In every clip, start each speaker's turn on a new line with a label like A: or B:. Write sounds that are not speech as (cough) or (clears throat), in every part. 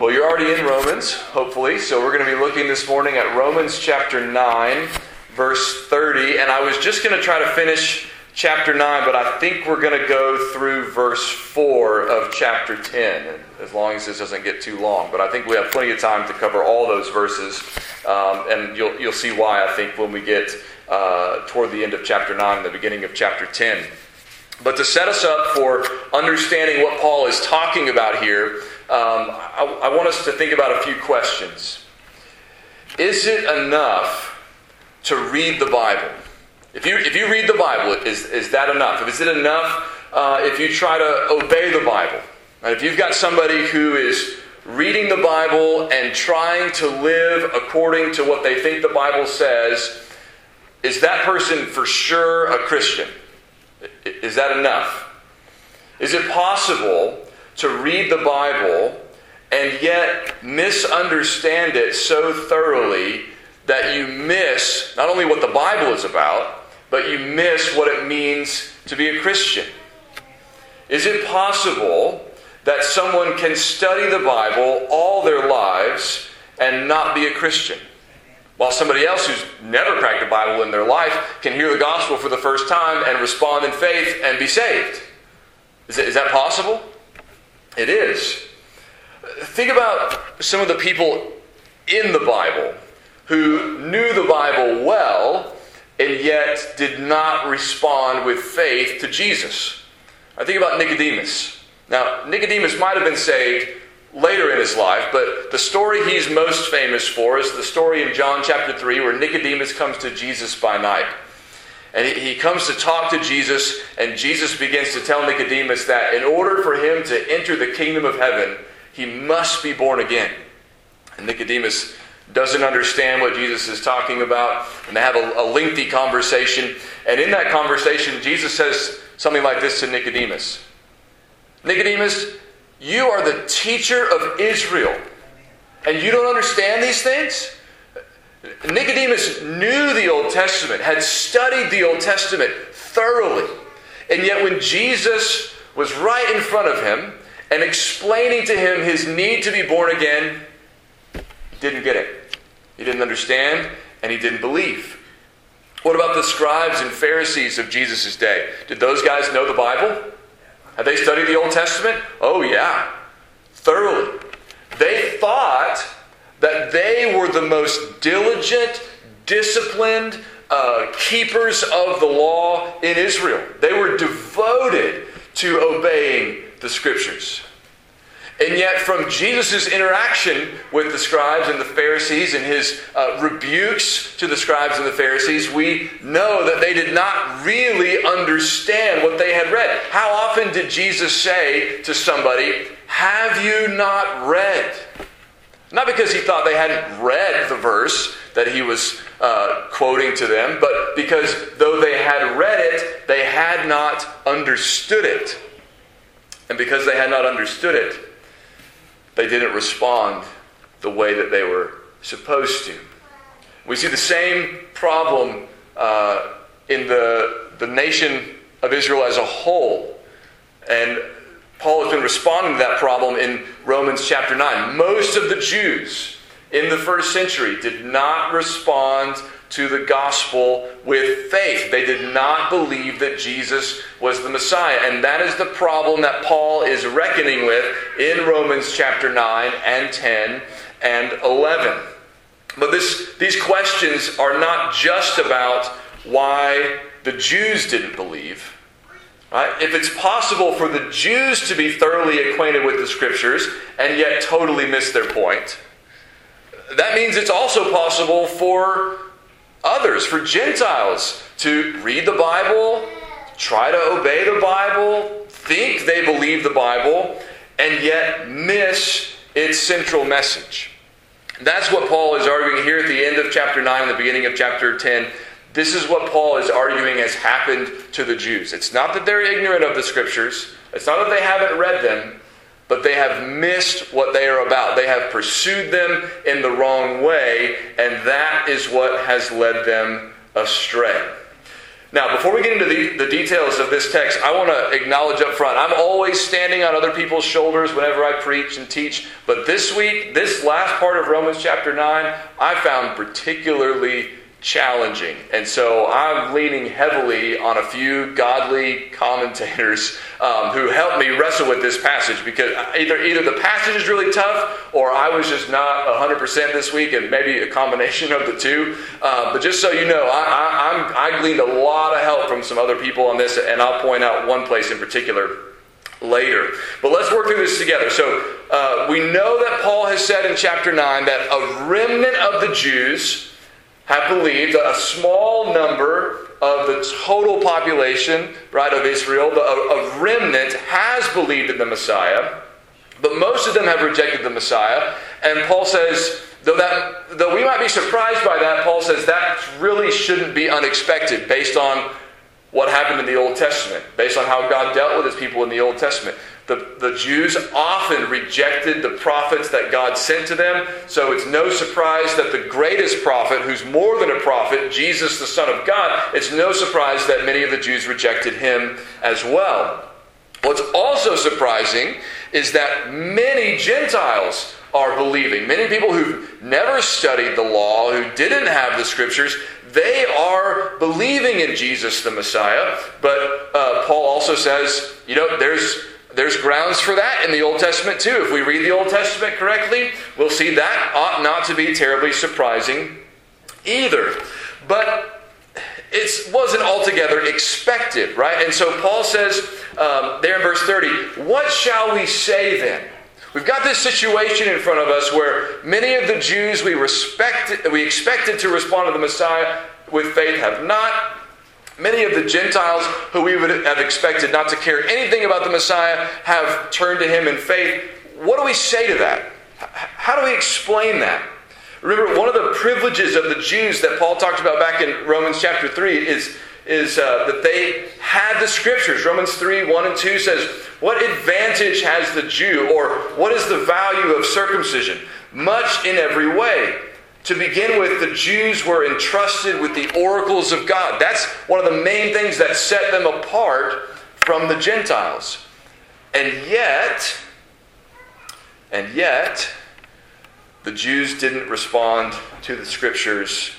A: Well, you're already in Romans, hopefully, so we're going to be looking this morning at Romans chapter 9, verse 30. And I was just going to try to finish chapter 9, but I think we're going to go through verse 4 of chapter 10, as long as this doesn't get too long. But I think we have plenty of time to cover all those verses, um, and you'll, you'll see why, I think, when we get uh, toward the end of chapter 9 and the beginning of chapter 10. But to set us up for understanding what Paul is talking about here, um, I, I want us to think about a few questions. Is it enough to read the Bible? If you, if you read the Bible, is, is that enough? Is it enough uh, if you try to obey the Bible? If you've got somebody who is reading the Bible and trying to live according to what they think the Bible says, is that person for sure a Christian? Is that enough? Is it possible to read the Bible and yet misunderstand it so thoroughly that you miss not only what the Bible is about, but you miss what it means to be a Christian? Is it possible that someone can study the Bible all their lives and not be a Christian? While somebody else who's never cracked a Bible in their life can hear the gospel for the first time and respond in faith and be saved. Is, that possible? It is. Think about some of the people in the Bible who knew the Bible well and yet did not respond with faith to Jesus. I think about Nicodemus. Now, Nicodemus might have been saved later in his life, but the story he's most famous for is the story in John chapter 3 where Nicodemus comes to Jesus by night. And he, comes to talk to Jesus, and Jesus begins to tell Nicodemus that in order for him to enter the kingdom of heaven, he must be born again. And Nicodemus doesn't understand what Jesus is talking about, and they have a, a lengthy conversation. And in that conversation, Jesus says something like this to Nicodemus Nicodemus, you are the teacher of Israel, and you don't understand these things? Nicodemus knew the Old Testament, had studied the Old Testament thoroughly. And yet, when Jesus was right in front of him and explaining to him his need to be born again, he didn't get it. He didn't understand, and he didn't believe. What about the scribes and Pharisees of Jesus' day? Did those guys know the Bible? Had they studied the Old Testament? Oh, yeah, thoroughly. They thought that they were the most diligent, disciplined uh, keepers of the law in Israel. They were devoted to obeying the scriptures. And yet, from Jesus' interaction with the scribes and the Pharisees and his uh, rebukes to the scribes and the Pharisees, we know that they did not really understand what they had read. How often did Jesus say to somebody, Have you not read? Not because he thought they hadn't read the verse that he was uh, quoting to them, but because though they had read it, they had not understood it. And because they had not understood it, they didn't respond the way that they were supposed to. We see the same problem uh, in the, the nation of Israel as a whole. And Paul has been responding to that problem in Romans chapter 9. Most of the Jews in the first century did not respond to the gospel with faith. They did not believe that Jesus was the Messiah. And that is the problem that Paul is reckoning with in Romans chapter 9 and 10 and 11. But this, these questions are not just about why the Jews didn't believe Right? If it's possible for the Jews to be thoroughly acquainted with the Scriptures and yet totally miss their point, that means it's also possible for others, for Gentiles, to read the Bible, try to obey the Bible, think they believe the Bible, and yet miss its central message. That's what Paul is arguing here at the end of chapter 9 and the beginning of chapter 10 this is what Paul is arguing has happened to the Jews. It's not that they're ignorant of the scriptures, it's not that they haven't read them, but they have missed what they are about. They have pursued them in the wrong way, and that is what has led them astray. Now, before we get into the, the details of this text, I want to acknowledge up front I'm always standing on other people's shoulders whenever I preach and teach. But this week, this last part of Romans chapter 9, I found particularly challenging. And so I'm leaning heavily on a few godly commentators um, who helped me wrestle with this passage because either, either the passage is really tough or I was just not 100% this week and maybe a combination of the two. Uh, but just so you know, I, I, I gleaned a lot of help from some other people on this, and I'll point out one place in particular later. But let's work through this together. So uh, we know that Paul has said in chapter 9 that a remnant of the Jews have believed, a small number of the total population, right, of Israel, the, a, a remnant has believed in the Messiah, but most of them have rejected the Messiah. And Paul says, though that though we might be surprised by that, Paul says that really shouldn't be unexpected based on what happened in the Old Testament, based on how God dealt with his people in the Old Testament. The, the Jews often rejected the prophets that God sent to them, so it's no surprise that the greatest prophet, who's more than a prophet, Jesus, the Son of God, it's no surprise that many of the Jews rejected him as well. What's also surprising is that many Gentiles are believing. Many people who've never studied the law, who didn't have the scriptures, they are believing in Jesus the Messiah. But uh, Paul also says, you know, there's there's grounds for that in the Old Testament too. If we read the Old Testament correctly, we'll see that ought not to be terribly surprising either. But it wasn't altogether expected, right? And so Paul says um, there in verse 30, What shall we say then? We've got this situation in front of us where many of the Jews we, respected, we expected to respond to the Messiah with faith have not. Many of the Gentiles who we would have expected not to care anything about the Messiah have turned to him in faith. What do we say to that? How do we explain that? Remember, one of the privileges of the Jews that Paul talked about back in Romans chapter 3 is, is uh, that they had the scriptures. Romans 3 1 and 2 says, What advantage has the Jew, or what is the value of circumcision? Much in every way. To begin with, the Jews were entrusted with the oracles of God. That's one of the main things that set them apart from the Gentiles. And yet, and yet, the Jews didn't respond to the scriptures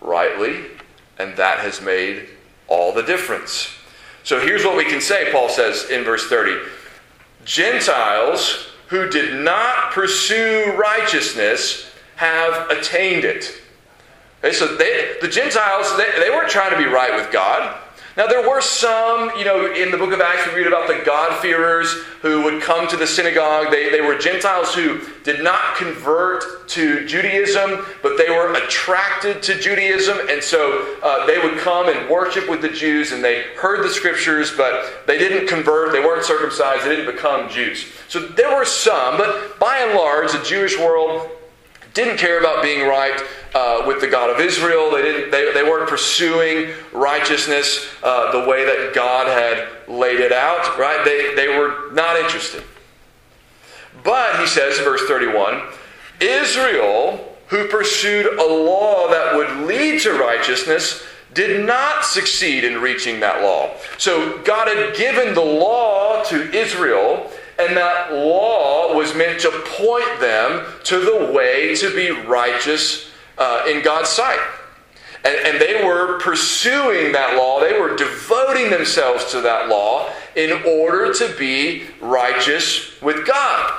A: rightly, and that has made all the difference. So here's what we can say, Paul says in verse 30 Gentiles who did not pursue righteousness have attained it. Okay, so they, the Gentiles, they, they weren't trying to be right with God. Now, there were some, you know, in the book of Acts, we read about the God-fearers who would come to the synagogue. They, they were Gentiles who did not convert to Judaism, but they were attracted to Judaism. And so uh, they would come and worship with the Jews, and they heard the scriptures, but they didn't convert. They weren't circumcised. They didn't become Jews. So there were some, but by and large, the Jewish world didn't care about being right uh, with the God of Israel. They, didn't, they, they weren't pursuing righteousness uh, the way that God had laid it out, right? They, they were not interested. But, he says in verse 31, Israel, who pursued a law that would lead to righteousness, did not succeed in reaching that law. So, God had given the law to Israel and that law was meant to point them to the way to be righteous uh, in God's sight. And, and they were pursuing that law, they were devoting themselves to that law in order to be righteous with God.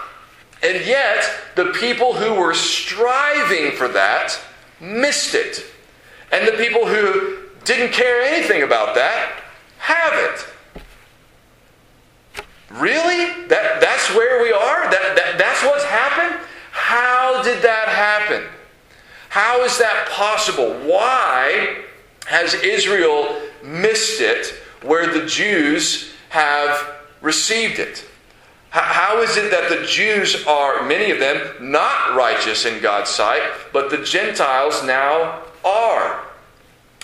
A: And yet, the people who were striving for that missed it. And the people who didn't care anything about that have it. Really? That, that's where we are? That, that, that's what's happened? How did that happen? How is that possible? Why has Israel missed it where the Jews have received it? How is it that the Jews are, many of them, not righteous in God's sight, but the Gentiles now are?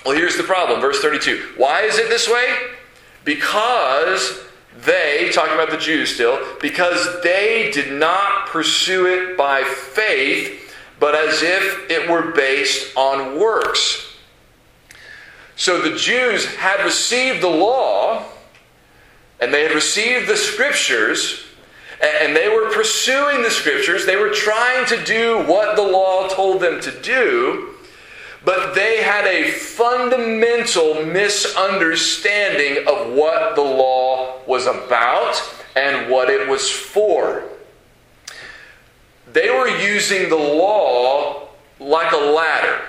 A: Well, here's the problem. Verse 32. Why is it this way? Because they, talking about the Jews still, because they did not pursue it by faith, but as if it were based on works. So the Jews had received the law, and they had received the scriptures, and they were pursuing the scriptures. They were trying to do what the law told them to do, but they had a fundamental misunderstanding of what the law was about and what it was for. They were using the law like a ladder.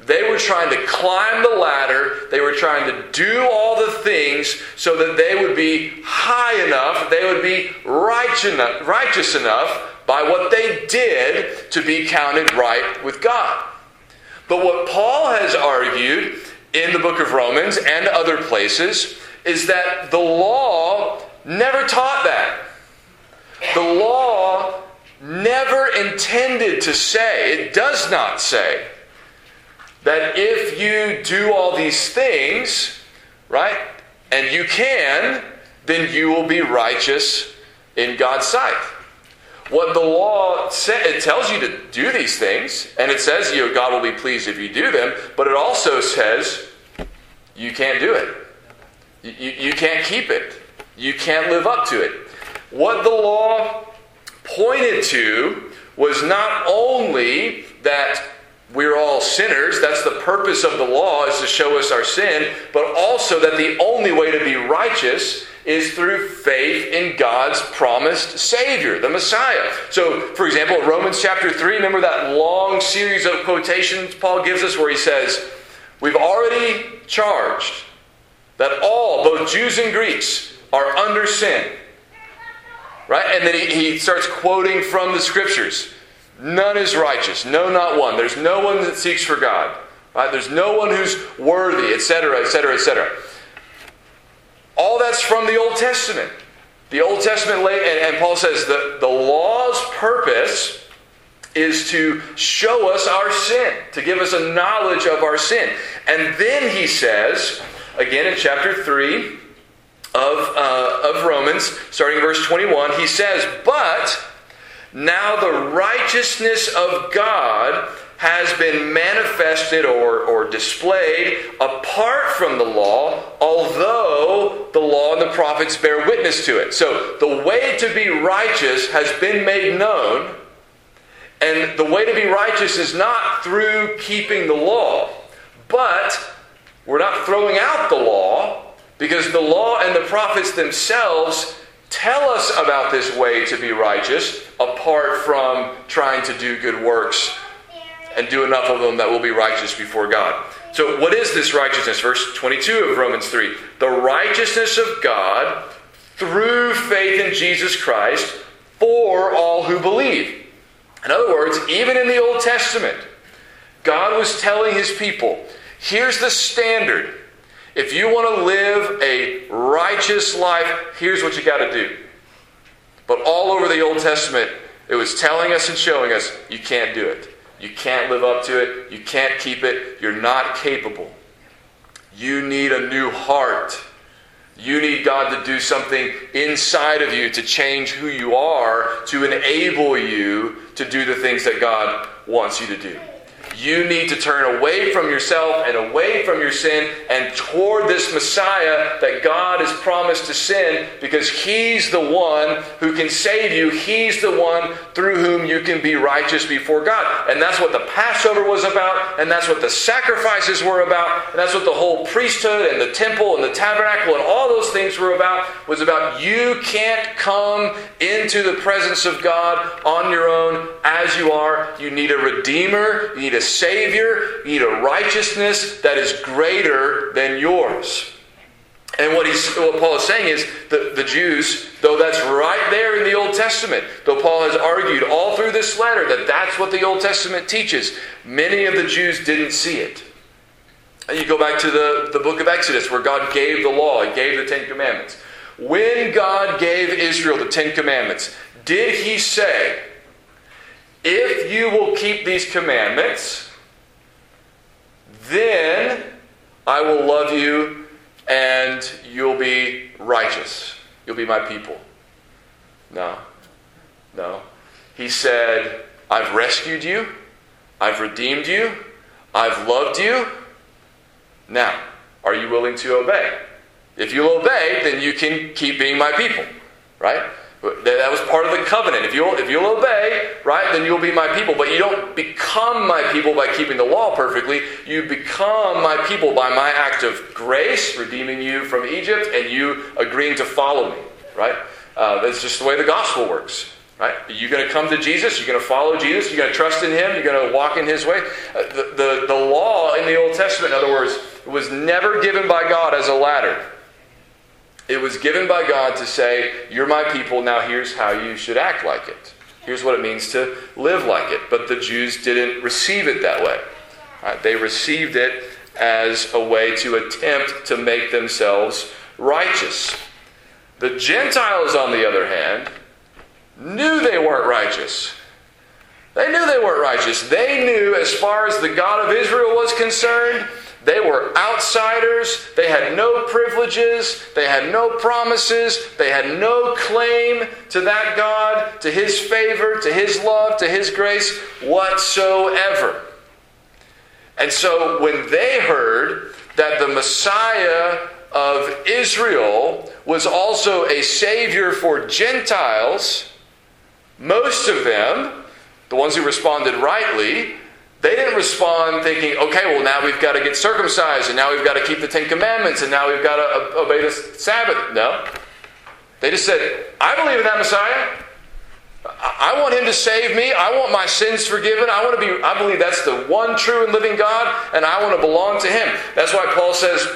A: They were trying to climb the ladder. They were trying to do all the things so that they would be high enough, they would be righteous enough by what they did to be counted right with God. But what Paul has argued in the book of Romans and other places is that the law never taught that. The law never intended to say, it does not say, that if you do all these things, right, and you can, then you will be righteous in God's sight. What the law says, it tells you to do these things, and it says you know, God will be pleased if you do them, but it also says you can't do it. You, you can't keep it. You can't live up to it. What the law pointed to was not only that we're all sinners, that's the purpose of the law, is to show us our sin, but also that the only way to be righteous is through faith in God's promised Savior, the Messiah. So, for example, Romans chapter 3, remember that long series of quotations Paul gives us where he says, We've already charged that all, both Jews and Greeks, are under sin. Right? And then he, he starts quoting from the scriptures. None is righteous, no, not one. There's no one that seeks for God. Right? There's no one who's worthy, etc., etc., etc. All that's from the Old Testament. The Old Testament, and Paul says that the law's purpose is to show us our sin, to give us a knowledge of our sin. And then he says, again in chapter 3 of, uh, of Romans, starting verse 21, he says, But now the righteousness of God has been manifested or, or displayed apart from the law, although the law and the prophets bear witness to it. So the way to be righteous has been made known, and the way to be righteous is not through keeping the law, but we're not throwing out the law because the law and the prophets themselves tell us about this way to be righteous apart from trying to do good works and do enough of them that will be righteous before God. So, what is this righteousness? Verse 22 of Romans 3 The righteousness of God through faith in Jesus Christ for all who believe. In other words, even in the Old Testament, God was telling his people here's the standard. If you want to live a righteous life, here's what you got to do. But all over the Old Testament, it was telling us and showing us you can't do it. You can't live up to it. You can't keep it. You're not capable. You need a new heart. You need God to do something inside of you to change who you are, to enable you to do the things that God wants you to do. You need to turn away from yourself and away from your sin and toward this Messiah that God has promised to send because He's the one who can save you. He's the one through whom you can be righteous before God. And that's what the Passover was about, and that's what the sacrifices were about, and that's what the whole priesthood and the temple and the tabernacle and all those things were about was about you can't come into the presence of God on your own as you are. You need a redeemer, you need a Savior, you need a righteousness that is greater than yours. And what, he's, what Paul is saying is that the Jews, though that's right there in the Old Testament, though Paul has argued all through this letter that that's what the Old Testament teaches, many of the Jews didn't see it. And you go back to the, the book of Exodus where God gave the law, He gave the Ten Commandments. When God gave Israel the Ten Commandments, did He say, if you will keep these commandments, then I will love you and you'll be righteous. You'll be my people. No. No. He said, I've rescued you. I've redeemed you. I've loved you. Now, are you willing to obey? If you'll obey, then you can keep being my people, right? That was part of the covenant. If you'll, if you'll obey, right, then you'll be my people. But you don't become my people by keeping the law perfectly. You become my people by my act of grace, redeeming you from Egypt, and you agreeing to follow me, right? Uh, that's just the way the gospel works. Right? You're going to come to Jesus. You're going to follow Jesus. You're going to trust in Him. You're going to walk in His way. Uh, the, the, the law in the Old Testament, in other words, was never given by God as a ladder. It was given by God to say, You're my people, now here's how you should act like it. Here's what it means to live like it. But the Jews didn't receive it that way. Right? They received it as a way to attempt to make themselves righteous. The Gentiles, on the other hand, knew they weren't righteous. They knew they weren't righteous. They knew, as far as the God of Israel was concerned, they were outsiders. They had no privileges. They had no promises. They had no claim to that God, to His favor, to His love, to His grace whatsoever. And so when they heard that the Messiah of Israel was also a Savior for Gentiles, most of them, the ones who responded rightly, they didn't respond thinking, okay, well, now we've got to get circumcised, and now we've got to keep the Ten Commandments, and now we've got to obey the Sabbath. No. They just said, I believe in that Messiah. I want him to save me. I want my sins forgiven. I want to be I believe that's the one true and living God and I want to belong to him. That's why Paul says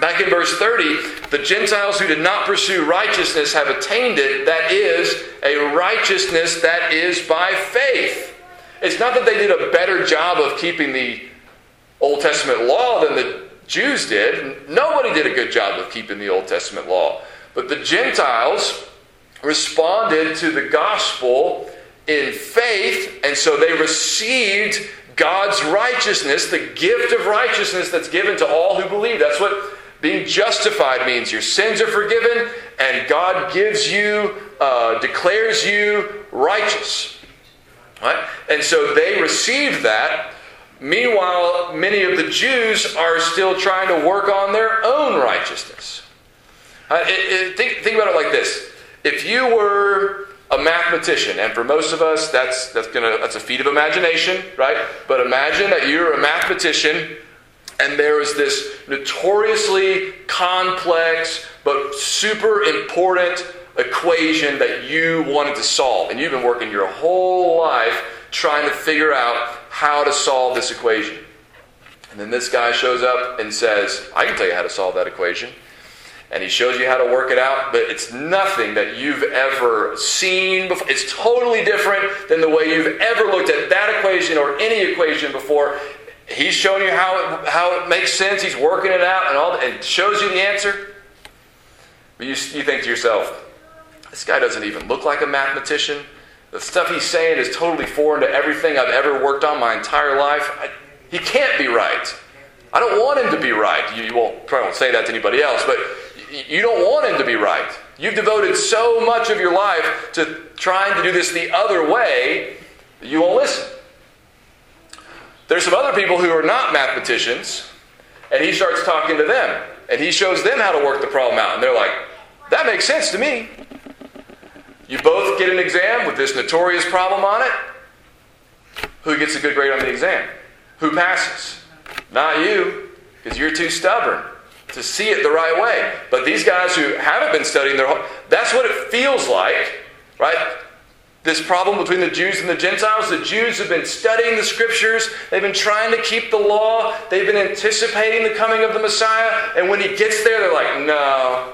A: back in verse 30, the Gentiles who did not pursue righteousness have attained it, that is a righteousness that is by faith. It's not that they did a better job of keeping the Old Testament law than the Jews did. Nobody did a good job of keeping the Old Testament law. But the Gentiles responded to the gospel in faith, and so they received God's righteousness, the gift of righteousness that's given to all who believe. That's what being justified means. Your sins are forgiven, and God gives you, uh, declares you righteous. Right? And so they received that. Meanwhile, many of the Jews are still trying to work on their own righteousness. Uh, it, it, think, think about it like this. If you were a mathematician, and for most of us, that's, that's, gonna, that's a feat of imagination, right? But imagine that you're a mathematician and there is this notoriously complex but super important equation that you wanted to solve. And you've been working your whole life trying to figure out how to solve this equation. And then this guy shows up and says, I can tell you how to solve that equation. And he shows you how to work it out, but it's nothing that you've ever seen before. It's totally different than the way you've ever looked at that equation or any equation before. He's showing you how it, how it makes sense. He's working it out and all, and shows you the answer. But you, you think to yourself, this guy doesn't even look like a mathematician. The stuff he's saying is totally foreign to everything I've ever worked on my entire life. I, he can't be right. I don't want him to be right. You, you won't, probably won't say that to anybody else, but you don't want him to be right. You've devoted so much of your life to trying to do this the other way, you won't listen. There's some other people who are not mathematicians, and he starts talking to them, and he shows them how to work the problem out, and they're like, that makes sense to me. You both get an exam with this notorious problem on it. Who gets a good grade on the exam? Who passes? Not you, because you're too stubborn to see it the right way. But these guys who haven't been studying their whole, that's what it feels like, right? This problem between the Jews and the Gentiles. The Jews have been studying the scriptures. They've been trying to keep the law. They've been anticipating the coming of the Messiah. And when he gets there, they're like, no,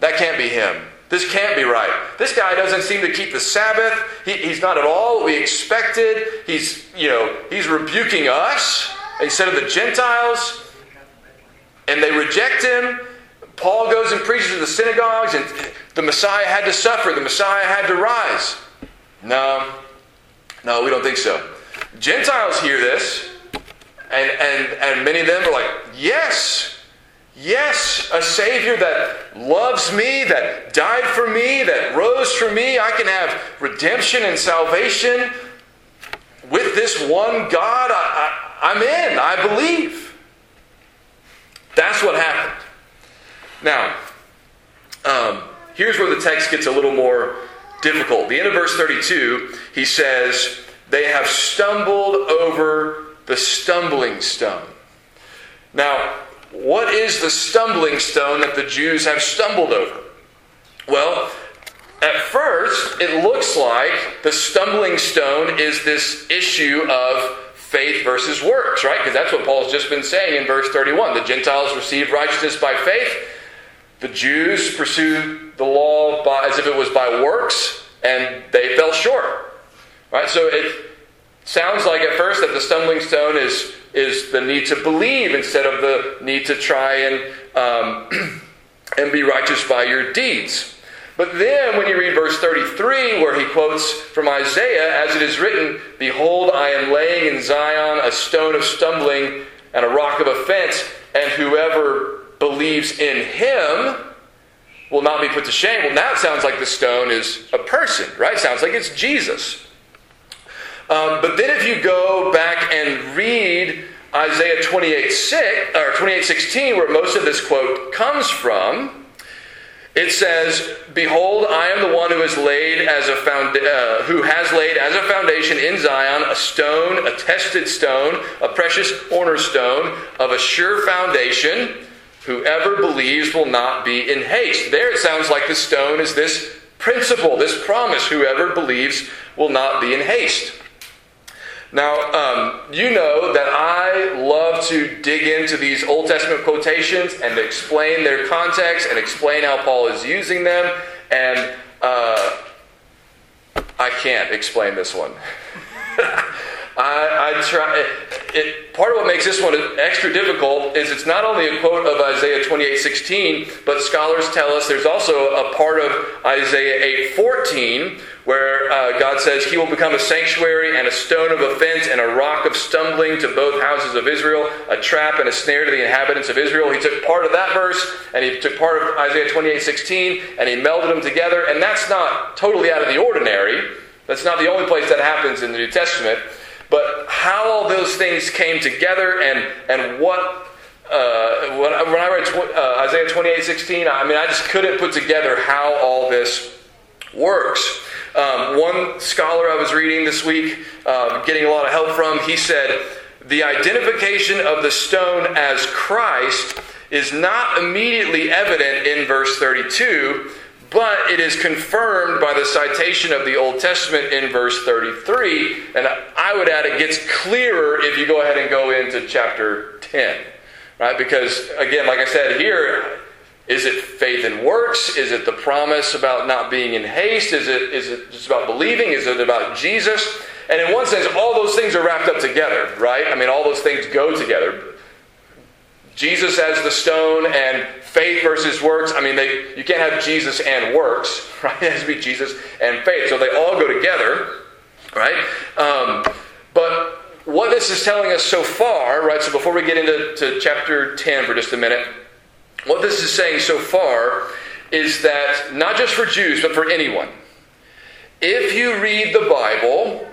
A: that can't be him. This can't be right. This guy doesn't seem to keep the Sabbath. He, he's not at all what we expected. He's, you know, he's rebuking us instead of the Gentiles. And they reject him. Paul goes and preaches in the synagogues, and the Messiah had to suffer. The Messiah had to rise. No, no, we don't think so. Gentiles hear this, and, and, and many of them are like, yes, Yes, a Savior that loves me, that died for me, that rose for me. I can have redemption and salvation with this one God. I, am in. I believe. That's what happened. Now, um, here's where the text gets a little more difficult. The end of verse 32, he says, They have stumbled over the stumbling stone. Now, what is the stumbling stone that the Jews have stumbled over? Well, at first, it looks like the stumbling stone is this issue of faith versus works, right? Because that's what Paul's just been saying in verse 31. The Gentiles received righteousness by faith. The Jews pursued the law by, as if it was by works, and they fell short. Right? So it sounds like at first that the stumbling stone is, is the need to believe instead of the need to try and, um, (clears throat) and be righteous by your deeds. But then, when you read verse 33, where he quotes from Isaiah, as it is written, Behold, I am laying in Zion a stone of stumbling and a rock of offense, and whoever believes in him will not be put to shame. Well, now it sounds like the stone is a person, right? It sounds like it's Jesus. Um, but then if you go back and read Isaiah 28, 6, or 28 16, where most of this quote comes from, it says, "Behold, I am the one who has laid as a found, uh, who has laid as a foundation in Zion a stone, a tested stone, a precious cornerstone of a sure foundation." Whoever believes will not be in haste. There it sounds like the stone is this principle, this promise. Whoever believes will not be in haste. Now, um, you know that I love to dig into these Old Testament quotations and explain their context and explain how Paul is using them. And uh, I can't explain this one. (laughs) I, I try. It, part of what makes this one extra difficult is it's not only a quote of Isaiah 28:16, but scholars tell us there's also a part of Isaiah 8:14 where uh, God says He will become a sanctuary and a stone of offense and a rock of stumbling to both houses of Israel, a trap and a snare to the inhabitants of Israel. He took part of that verse and he took part of Isaiah 28:16 and he melded them together, and that's not totally out of the ordinary. That's not the only place that happens in the New Testament. But how all those things came together and, and what, uh, when, when I read tw- uh, Isaiah 28 16, I mean, I just couldn't put together how all this works. Um, one scholar I was reading this week, uh, getting a lot of help from, he said, the identification of the stone as Christ is not immediately evident in verse 32 but it is confirmed by the citation of the Old Testament in verse 33. And I would add it gets clearer if you go ahead and go into chapter 10. Right? Because, again, like I said here, is it faith and works? Is it the promise about not being in haste? Is it, is it just about believing? Is it about Jesus? And in one sense, all those things are wrapped up together, right? I mean, all those things go together. Jesus as the stone and faith versus works. I mean, they, you can't have Jesus and works, (laughs) right? It has to be Jesus and faith. So they all go together, right? Um, but what this is telling us so far, right? So before we get into chapter 10 for just a minute, what this is saying so far is that not just for Jews, but for anyone, if you read the Bible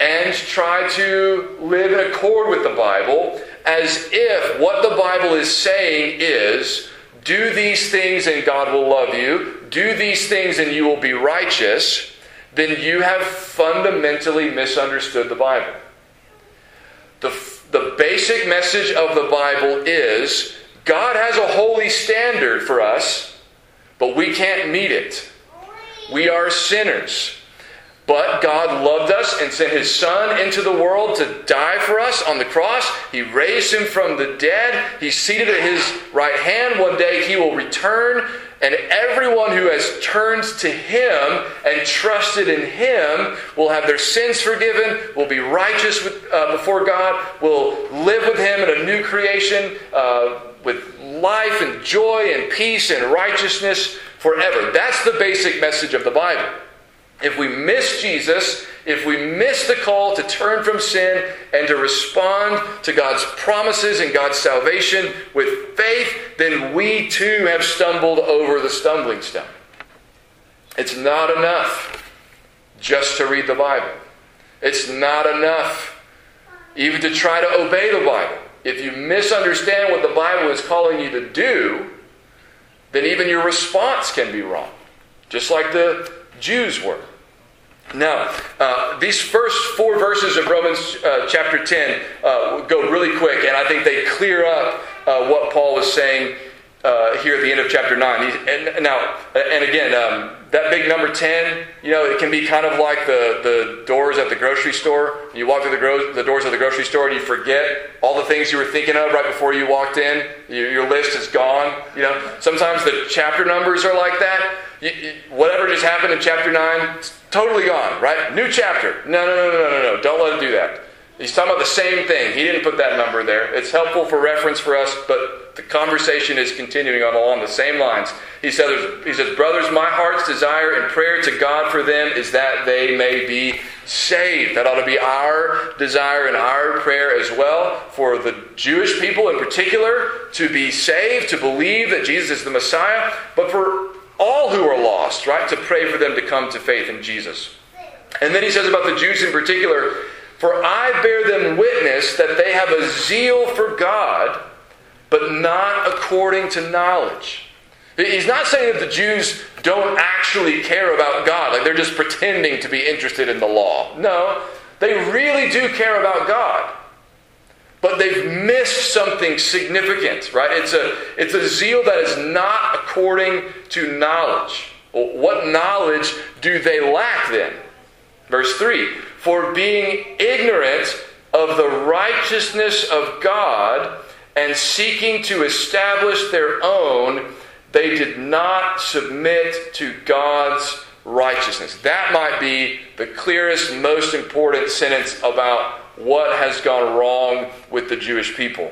A: and try to live in accord with the Bible, as if what the Bible is saying is do these things and God will love you, do these things and you will be righteous, then you have fundamentally misunderstood the Bible. The, the basic message of the Bible is God has a holy standard for us, but we can't meet it. We are sinners. But God loved us and sent His Son into the world to die for us on the cross. He raised Him from the dead. He's seated at His right hand. One day He will return, and everyone who has turned to Him and trusted in Him will have their sins forgiven, will be righteous with, uh, before God, will live with Him in a new creation uh, with life and joy and peace and righteousness forever. That's the basic message of the Bible. If we miss Jesus, if we miss the call to turn from sin and to respond to God's promises and God's salvation with faith, then we too have stumbled over the stumbling stone. It's not enough just to read the Bible. It's not enough even to try to obey the Bible. if you misunderstand what the Bible is calling you to do, then even your response can be wrong, just like the Jews were. Now, uh, these first four verses of Romans uh, chapter 10 uh, go really quick, and I think they clear up uh, what Paul was saying uh, here at the end of chapter 9. He, and, now, and again, um, that big number 10, you know, it can be kind of like the, the doors at the grocery store. You walk through the, gro- the doors of the grocery store and you forget all the things you were thinking of right before you walked in. Your, your list is gone. You know, sometimes the chapter numbers are like that. You, you, whatever just happened in chapter 9, it's totally gone, right? New chapter. No, no, no, no, no, no. Don't let it do that. He's talking about the same thing. He didn't put that number there. It's helpful for reference for us, but the conversation is continuing on along the same lines. He says, he says, Brothers, my heart's desire and prayer to God for them is that they may be saved. That ought to be our desire and our prayer as well for the Jewish people in particular to be saved, to believe that Jesus is the Messiah, but for all who are lost, right? To pray for them to come to faith in Jesus. And then he says about the Jews in particular, for I bear them witness that they have a zeal for God, but not according to knowledge. He's not saying that the Jews don't actually care about God, like they're just pretending to be interested in the law. No, they really do care about God. But they've missed something significant, right? It's a, it's a zeal that is not according to knowledge. Well, what knowledge do they lack then? Verse 3 For being ignorant of the righteousness of God and seeking to establish their own, they did not submit to God's righteousness. That might be the clearest, most important sentence about what has gone wrong with the Jewish people.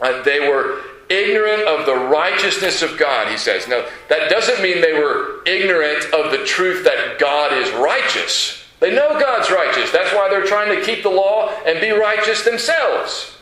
A: Uh, they were ignorant of the righteousness of God, he says. Now, that doesn't mean they were ignorant of the truth that God is righteous. They know God's righteous. That's why they're trying to keep the law and be righteous themselves.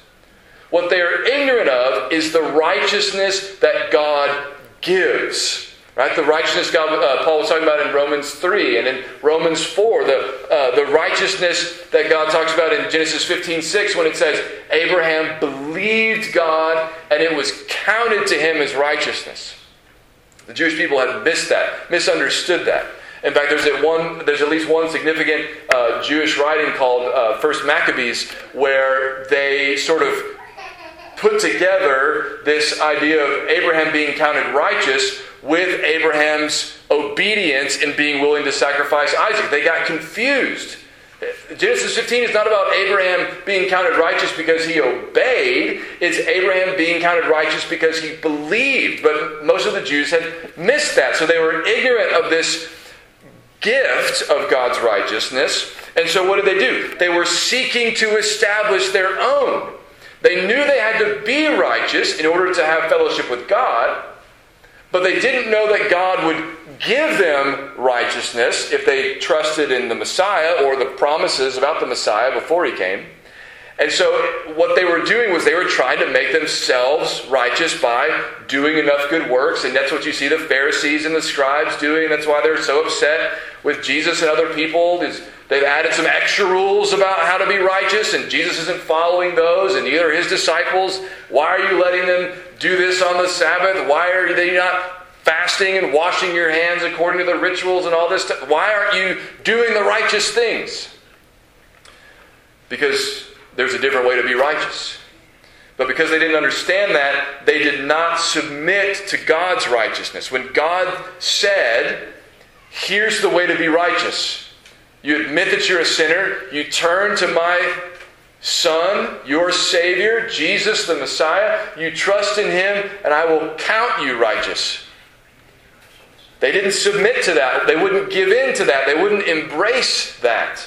A: What they are ignorant of is the righteousness that God gives. Right? The righteousness God, uh, Paul was talking about in Romans 3 and in Romans 4, the, uh, the righteousness that God talks about in Genesis 15 6 when it says, Abraham believed God and it was counted to him as righteousness. The Jewish people had missed that, misunderstood that. In fact, there's at one, there's at least one significant uh, Jewish writing called uh, First Maccabees, where they sort of put together this idea of Abraham being counted righteous with Abraham's obedience in being willing to sacrifice Isaac. They got confused. Genesis 15 is not about Abraham being counted righteous because he obeyed. It's Abraham being counted righteous because he believed. But most of the Jews had missed that. So they were ignorant of this gift of God's righteousness. And so what did they do? They were seeking to establish their own. They knew they had to be righteous in order to have fellowship with God, but they didn't know that God would give them righteousness if they trusted in the Messiah or the promises about the Messiah before he came. And so, what they were doing was they were trying to make themselves righteous by doing enough good works. And that's what you see the Pharisees and the scribes doing. That's why they're so upset with Jesus and other people. Is they've added some extra rules about how to be righteous, and Jesus isn't following those, and neither are his disciples. Why are you letting them do this on the Sabbath? Why are they not fasting and washing your hands according to the rituals and all this stuff? Why aren't you doing the righteous things? Because there's a different way to be righteous. But because they didn't understand that, they did not submit to God's righteousness. When God said, Here's the way to be righteous, you admit that you're a sinner, you turn to my Son, your Savior, Jesus the Messiah, you trust in Him, and I will count you righteous. They didn't submit to that. They wouldn't give in to that. They wouldn't embrace that.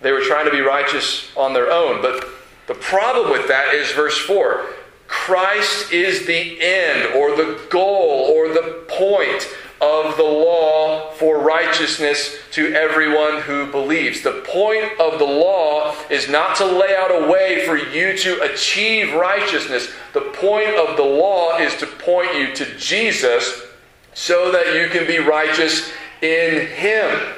A: They were trying to be righteous on their own. But the problem with that is verse 4 Christ is the end or the goal or the point of the law for righteousness to everyone who believes. The point of the law is not to lay out a way for you to achieve righteousness. The point of the law is to point you to Jesus so that you can be righteous in Him.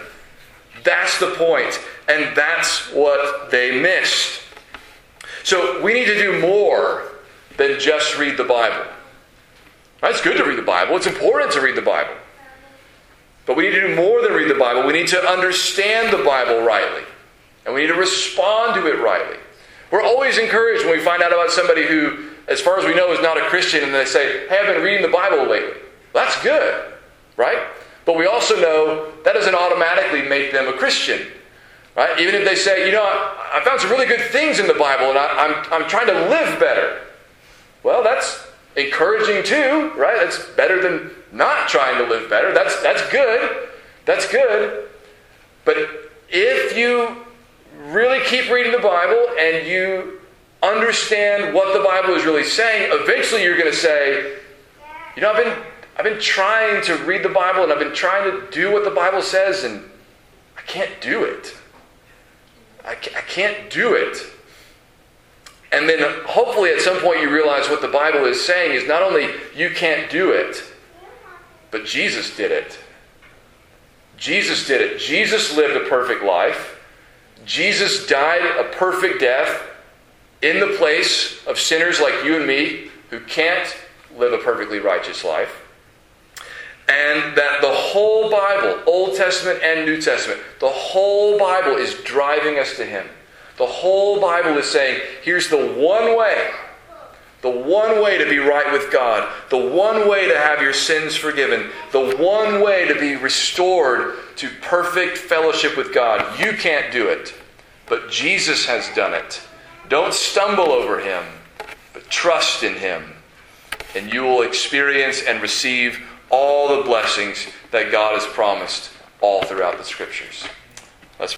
A: That's the point, and that's what they missed. So we need to do more than just read the Bible. It's good to read the Bible, it's important to read the Bible. But we need to do more than read the Bible. We need to understand the Bible rightly. And we need to respond to it rightly. We're always encouraged when we find out about somebody who, as far as we know, is not a Christian and they say, Hey, I've been reading the Bible lately. That's good, right? But we also know that doesn't automatically make them a Christian. Right? Even if they say, you know, I, found some really good things in the Bible and I, I'm, I'm trying to live better. Well, that's encouraging too, right? That's better than not trying to live better. That's, that's good. That's good. But if you really keep reading the Bible and you understand what the Bible is really saying, eventually you're going to say, you know, I've been, I've been trying to read the Bible and I've been trying to do what the Bible says and I can't do it. I can't do it. And then hopefully at some point you realize what the Bible is saying is not only you can't do it, but Jesus did it. Jesus did it. Jesus lived a perfect life. Jesus died a perfect death in the place of sinners like you and me who can't live a perfectly righteous life. And that the whole Bible, Old Testament and New Testament, the whole Bible is driving us to Him. The whole Bible is saying, here's the one way, the one way to be right with God, the one way to have your sins forgiven, the one way to be restored to perfect fellowship with God. You can't do it, but Jesus has done it. Don't stumble over Him, but trust in Him, and you will experience and receive all the blessings that God has promised all throughout the Scriptures.